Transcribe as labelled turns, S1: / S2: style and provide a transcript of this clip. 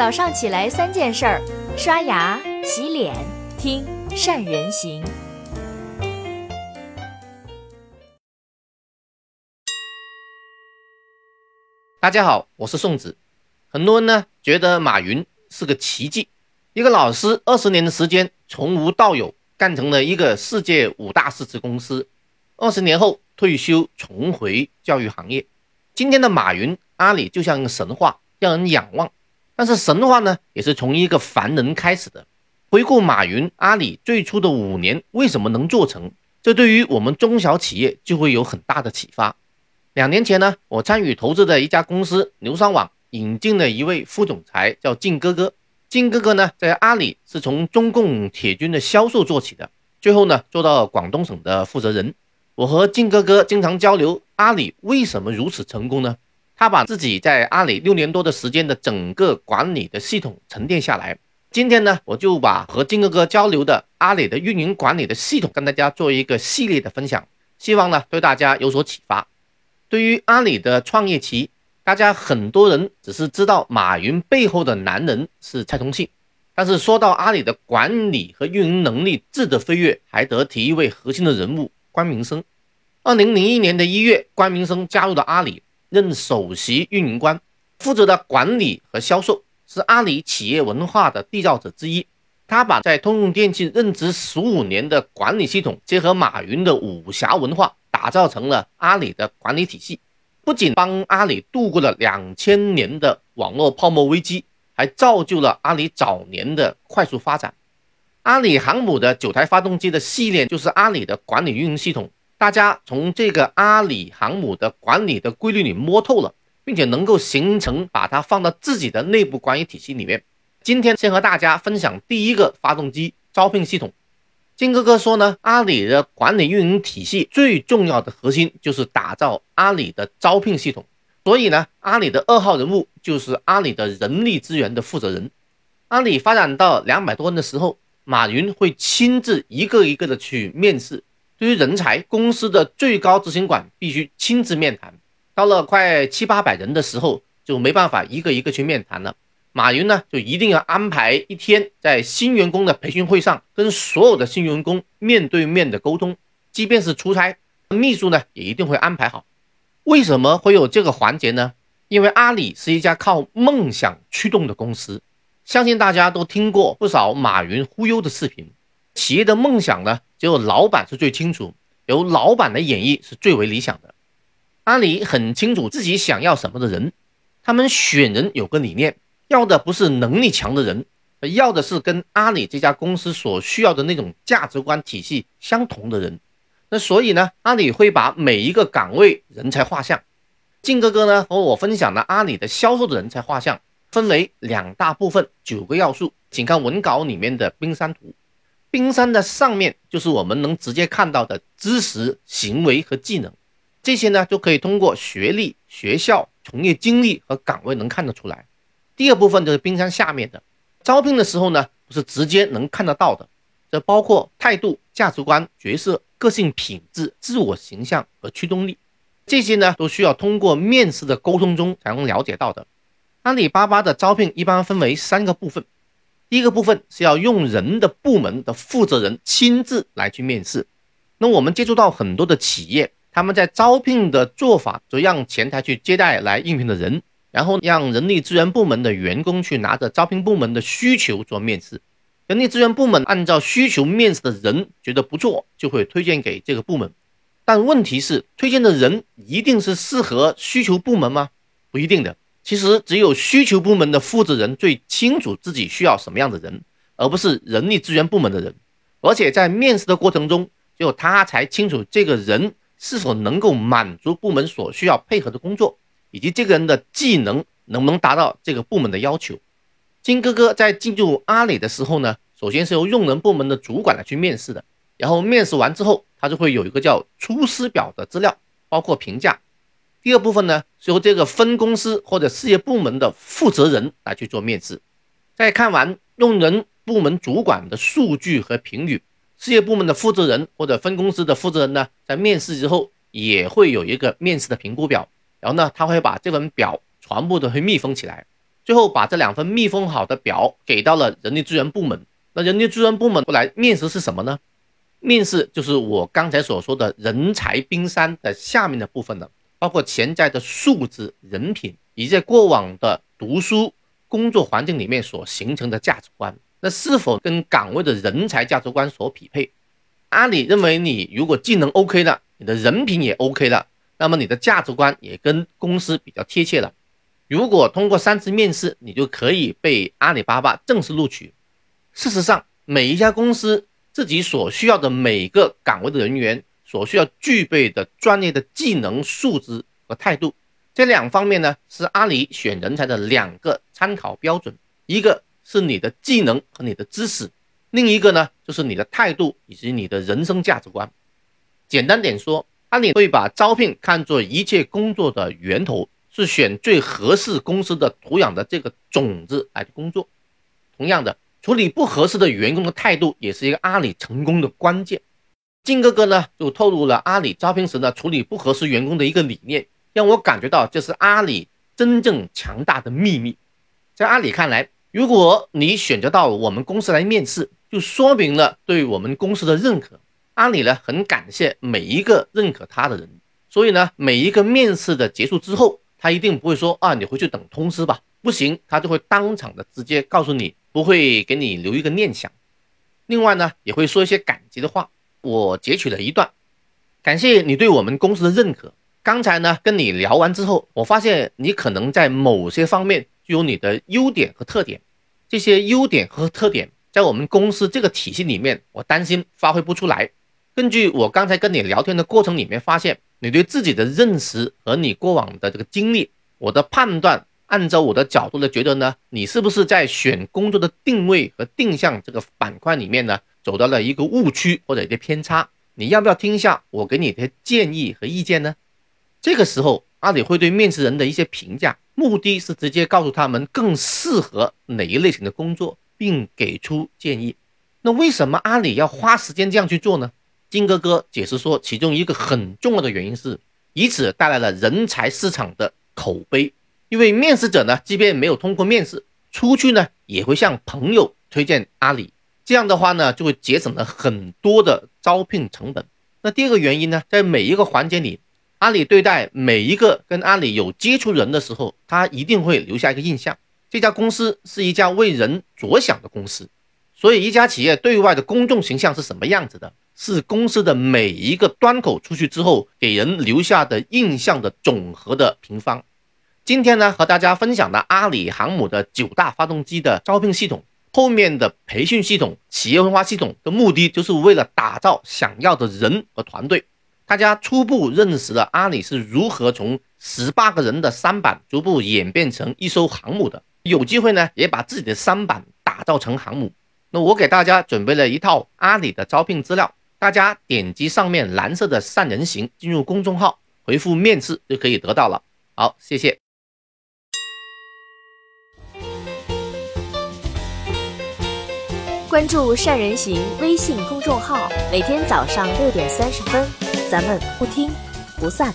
S1: 早上起来三件事儿：刷牙、洗脸、听善人行。
S2: 大家好，我是宋子。很多人呢觉得马云是个奇迹，一个老师二十年的时间从无到有，干成了一个世界五大市值公司。二十年后退休，重回教育行业。今天的马云，阿里就像一个神话，让人仰望。但是神话呢，也是从一个凡人开始的。回顾马云、阿里最初的五年，为什么能做成？这对于我们中小企业就会有很大的启发。两年前呢，我参与投资的一家公司牛商网引进了一位副总裁，叫靖哥哥。靖哥哥呢，在阿里是从中共铁军的销售做起的，最后呢，做到广东省的负责人。我和靖哥哥经常交流，阿里为什么如此成功呢？他把自己在阿里六年多的时间的整个管理的系统沉淀下来。今天呢，我就把和金哥哥交流的阿里的运营管理的系统跟大家做一个系列的分享，希望呢对大家有所启发。对于阿里的创业期，大家很多人只是知道马云背后的男人是蔡崇信，但是说到阿里的管理和运营能力质的飞跃，还得提一位核心的人物关明生。二零零一年的一月，关明生加入了阿里，任首席运营官，负责的管理和销售，是阿里企业文化的缔造者之一。他把在通用电气任职十五年的管理系统，结合马云的武侠文化。打造成了阿里的管理体系，不仅帮阿里度过了两千年的网络泡沫危机，还造就了阿里早年的快速发展。阿里航母的九台发动机的系列就是阿里的管理运营系统。大家从这个阿里航母的管理的规律里摸透了，并且能够形成把它放到自己的内部管理体系里面。今天先和大家分享第一个发动机招聘系统。金哥哥说呢，阿里的管理运营体系最重要的核心就是打造阿里的招聘系统。所以呢，阿里的二号人物就是阿里的人力资源的负责人。阿里发展到两百多人的时候，马云会亲自一个一个的去面试。对于人才，公司的最高执行官必须亲自面谈。到了快七八百人的时候，就没办法一个一个去面谈了。马云呢，就一定要安排一天在新员工的培训会上，跟所有的新员工面对面的沟通。即便是出差，秘书呢也一定会安排好。为什么会有这个环节呢？因为阿里是一家靠梦想驱动的公司，相信大家都听过不少马云忽悠的视频。企业的梦想呢，只有老板是最清楚，由老板的演绎是最为理想的。阿里很清楚自己想要什么的人，他们选人有个理念。要的不是能力强的人，要的是跟阿里这家公司所需要的那种价值观体系相同的人。那所以呢，阿里会把每一个岗位人才画像。靖哥哥呢和我分享了阿里的销售的人才画像，分为两大部分，九个要素，请看文稿里面的冰山图。冰山的上面就是我们能直接看到的知识、行为和技能，这些呢就可以通过学历、学校、从业经历和岗位能看得出来。第二部分就是冰山下面的，招聘的时候呢，不是直接能看得到的，这包括态度、价值观、角色、个性品质、自我形象和驱动力，这些呢都需要通过面试的沟通中才能了解到的。阿里巴巴的招聘一般分为三个部分，第一个部分是要用人的部门的负责人亲自来去面试。那我们接触到很多的企业，他们在招聘的做法，就让前台去接待来应聘的人。然后让人力资源部门的员工去拿着招聘部门的需求做面试，人力资源部门按照需求面试的人觉得不错，就会推荐给这个部门。但问题是，推荐的人一定是适合需求部门吗？不一定的。其实只有需求部门的负责人最清楚自己需要什么样的人，而不是人力资源部门的人。而且在面试的过程中，只有他才清楚这个人是否能够满足部门所需要配合的工作。以及这个人的技能能不能达到这个部门的要求？金哥哥在进入阿里的时候呢，首先是由用人部门的主管来去面试的，然后面试完之后，他就会有一个叫出师表的资料，包括评价。第二部分呢，是由这个分公司或者事业部门的负责人来去做面试。在看完用人部门主管的数据和评语，事业部门的负责人或者分公司的负责人呢，在面试之后也会有一个面试的评估表。然后呢，他会把这份表全部都会密封起来。最后把这两份密封好的表给到了人力资源部门。那人力资源部门过来面试是什么呢？面试就是我刚才所说的人才冰山的下面的部分了，包括潜在的素质、人品，以及在过往的读书、工作环境里面所形成的价值观，那是否跟岗位的人才价值观所匹配？阿里认为你如果技能 OK 了，你的人品也 OK 了，那么你的价值观也跟公司比较贴切了。如果通过三次面试，你就可以被阿里巴巴正式录取。事实上，每一家公司。自己所需要的每个岗位的人员所需要具备的专业的技能、素质和态度，这两方面呢是阿里选人才的两个参考标准。一个是你的技能和你的知识，另一个呢就是你的态度以及你的人生价值观。简单点说，阿里会把招聘看作一切工作的源头，是选最合适公司的土壤的这个种子来工作。同样的。处理不合适的员工的态度，也是一个阿里成功的关键。金哥哥呢，就透露了阿里招聘时呢处理不合适员工的一个理念，让我感觉到这是阿里真正强大的秘密。在阿里看来，如果你选择到我们公司来面试，就说明了对我们公司的认可。阿里呢，很感谢每一个认可他的人，所以呢，每一个面试的结束之后，他一定不会说啊，你回去等通知吧。不行，他就会当场的直接告诉你。不会给你留一个念想，另外呢，也会说一些感激的话。我截取了一段，感谢你对我们公司的认可。刚才呢，跟你聊完之后，我发现你可能在某些方面具有你的优点和特点。这些优点和特点在我们公司这个体系里面，我担心发挥不出来。根据我刚才跟你聊天的过程里面发现，你对自己的认识和你过往的这个经历，我的判断。按照我的角度来觉得呢，你是不是在选工作的定位和定向这个板块里面呢，走到了一个误区或者一些偏差？你要不要听一下我给你的建议和意见呢？这个时候，阿里会对面试人的一些评价，目的是直接告诉他们更适合哪一类型的工作，并给出建议。那为什么阿里要花时间这样去做呢？金哥哥解释说，其中一个很重要的原因是，以此带来了人才市场的口碑。因为面试者呢，即便没有通过面试，出去呢也会向朋友推荐阿里，这样的话呢，就会节省了很多的招聘成本。那第二个原因呢，在每一个环节里，阿里对待每一个跟阿里有接触人的时候，他一定会留下一个印象，这家公司是一家为人着想的公司。所以，一家企业对外的公众形象是什么样子的，是公司的每一个端口出去之后给人留下的印象的总和的平方。今天呢，和大家分享的阿里航母的九大发动机的招聘系统，后面的培训系统、企业文化系统的目的，就是为了打造想要的人和团队。大家初步认识了阿里是如何从十八个人的三板逐步演变成一艘航母的。有机会呢，也把自己的三板打造成航母。那我给大家准备了一套阿里的招聘资料，大家点击上面蓝色的善人行，进入公众号，回复面试就可以得到了。好，谢谢。
S1: 关注善人行微信公众号，每天早上六点三十分，咱们不听不散。